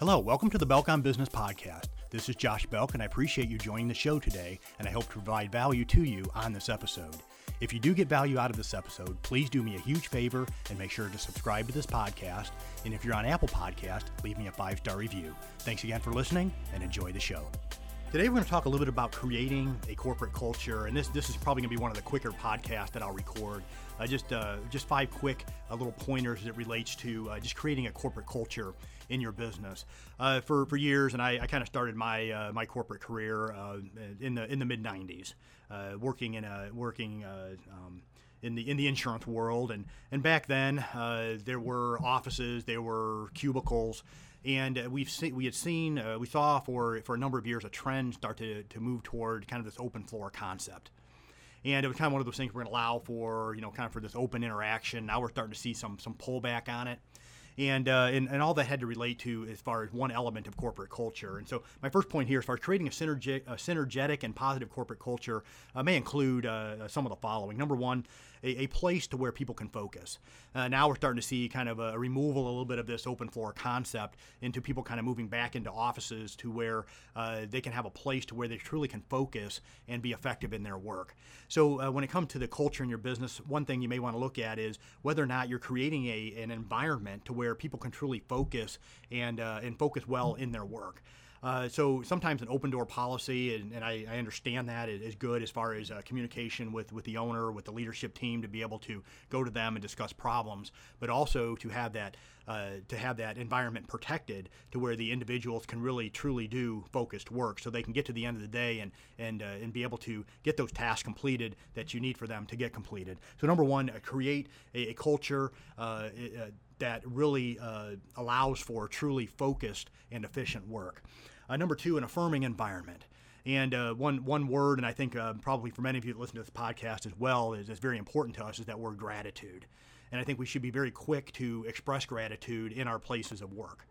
Hello, welcome to the Belk on Business podcast. This is Josh Belk, and I appreciate you joining the show today, and I hope to provide value to you on this episode. If you do get value out of this episode, please do me a huge favor and make sure to subscribe to this podcast. And if you're on Apple Podcast, leave me a five star review. Thanks again for listening, and enjoy the show. Today we're going to talk a little bit about creating a corporate culture, and this this is probably going to be one of the quicker podcasts that I'll record. Uh, just uh, just five quick uh, little pointers it relates to uh, just creating a corporate culture in your business. Uh, for for years, and I, I kind of started my uh, my corporate career in the in the mid '90s, working in a working. Um, in the in the insurance world, and and back then there were offices, there were cubicles, and uh, we've seen we had seen uh, we saw for for a number of years a trend start to, to move toward kind of this open floor concept. And it was kind of one of those things we're going to allow for you know kind of for this open interaction. Now we're starting to see some some pullback on it and, uh, and, and all that had to relate to as far as one element of corporate culture. And so my first point here, as far as creating a, synergi- a synergetic and positive corporate culture, uh, may include uh, some of the following. Number one, a, a, place to where people can focus. Uh, now we're starting to see kind of a removal a little bit of this open floor concept into people kind of moving back into offices to where uh, they can have a place to where they truly can focus and be effective in their work. So uh, when it comes to the culture in your business, one thing you may want to look at is whether or not you're creating a, an environment to where where people can truly focus and uh, and focus well in their work. Uh, so sometimes an open door policy, and, and I, I, understand that is good as far as uh, communication with, with the owner, with the leadership team, to be able to go to them and discuss problems, but also to have that uh, to have that environment protected to where the individuals can really truly do focused work, so they can get to the end of the day and and uh, and be able to get those tasks completed that you need for them to get completed. So number one, uh, create a, a culture uh, that really uh, allows for truly focused and efficient work. Uh, number two, an affirming environment. And uh, one one word, and I think uh, probably for many of you that listen to this podcast as well, is, is very important to us, is that word gratitude. And I think we should be very quick to express gratitude in our places of work.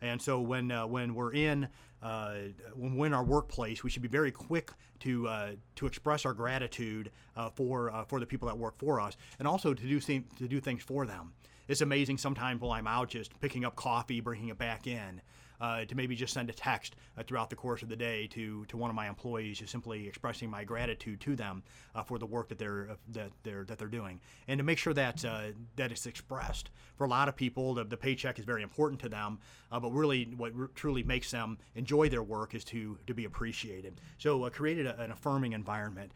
And so when uh, when we're in uh, when we're in our workplace, we should be very quick to uh, to express our gratitude uh, for for the people that work for us, and also to do to do things for them it's amazing sometimes while I'm out just picking up coffee, bringing it back in. Uh, to maybe just send a text uh, throughout the course of the day to, to one of my employees, just simply expressing my gratitude to them uh, for the work that they're uh, that they're that they're doing, and to make sure that uh, that it's expressed. For a lot of people, the, the paycheck is very important to them, uh, but really, what r- truly makes them enjoy their work is to to be appreciated. So, I created a, an affirming environment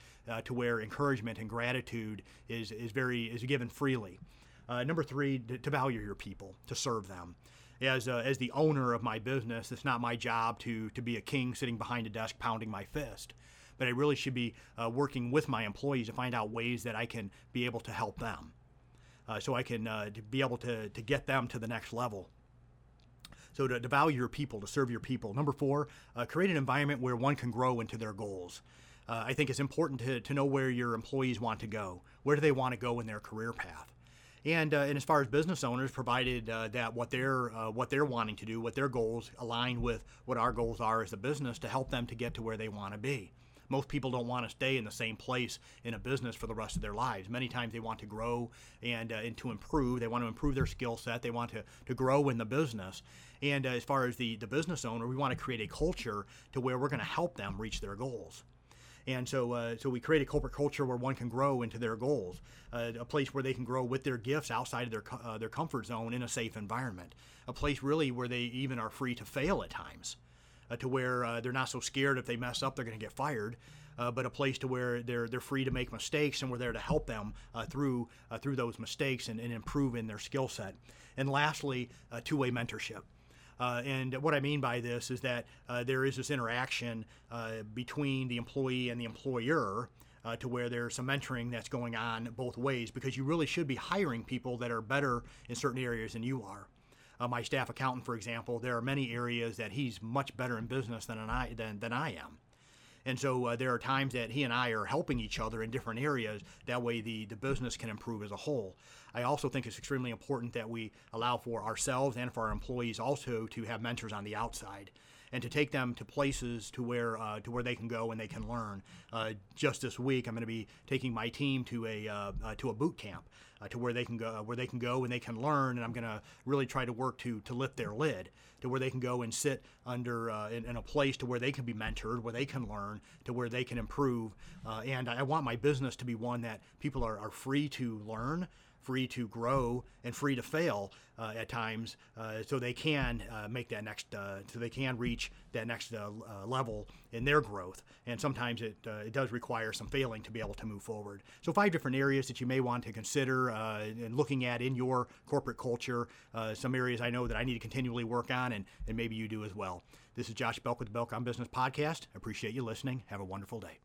to where encouragement and gratitude is is very is given freely. Uh, number three, to, to, value your people, to serve them. As, uh, as the owner of my business, it's not my job to, to be a king sitting behind a desk pounding my fist. But I really should be uh, working with my employees to find out ways that I can be able to help them. Uh, so I can uh, be able to, to get them to the next level. So to, to, value your people, to serve your people. Number four, uh, create an environment where one can grow into their goals. Uh, I think it's important to, to know where your employees want to go. Where do they want to go in their career path? And, uh, and as far as business owners, provided uh, that what they're uh, what they're wanting to do, what their goals align with what our goals are as a business, to help them to get to where they want to be. Most people don't want to stay in the same place in a business for the rest of their lives. Many times they want to grow and, uh, and to improve. They want to improve their skill set. They want to, to grow in the business. And uh, as far as the, the business owner, we want to create a culture to where we're going to help them reach their goals. And so, uh, so we create a corporate culture where one can grow into their goals, uh, a place where they can grow with their gifts outside of their uh, their comfort zone in a safe environment, a place really where they even are free to fail at times, uh, to where uh, they're not so scared if they mess up they're going to get fired. Uh, but a place to where they're they're free to make mistakes and we're there to help them through through those mistakes and, and improve in their skill set. And lastly, two-way mentorship. Uh, and what I mean by this is that uh, there is this interaction uh, between the employee and the employer. Uh, to where there's some mentoring that's going on both ways because you really should be hiring people that are better in certain areas than you are. Uh, my staff accountant, for example, there are many areas that he's much better in business than I than, than I am. And so uh, there are times that he and I are helping each other in different areas. That way, the, the business can improve as a whole. I also think it's extremely important that we allow for ourselves and for our employees also to have mentors on the outside. And to take them to places to where uh, to where they can go and they can learn. Uh, just this week, I'm going to be taking my team to a uh, uh, to a boot camp uh, to where they can go where they can go and they can learn, and I'm going to really try to work to to lift their lid to where they can go and sit under in, in, a place to where they can be mentored, where they can learn, to where they can improve. and I want my business to be one that people are, are free to learn free to grow and free to fail uh, at times, uh, so they can uh, make that next, uh, so they can reach that next uh, level in their growth. And sometimes it it does require some failing to be able to move forward. So five different areas that you may want to consider and looking at in your corporate culture. some areas I know that I need to continually work on, and, and maybe you do as well. This is Josh Belk with the Belk on Business podcast. Appreciate you listening. Have a wonderful day.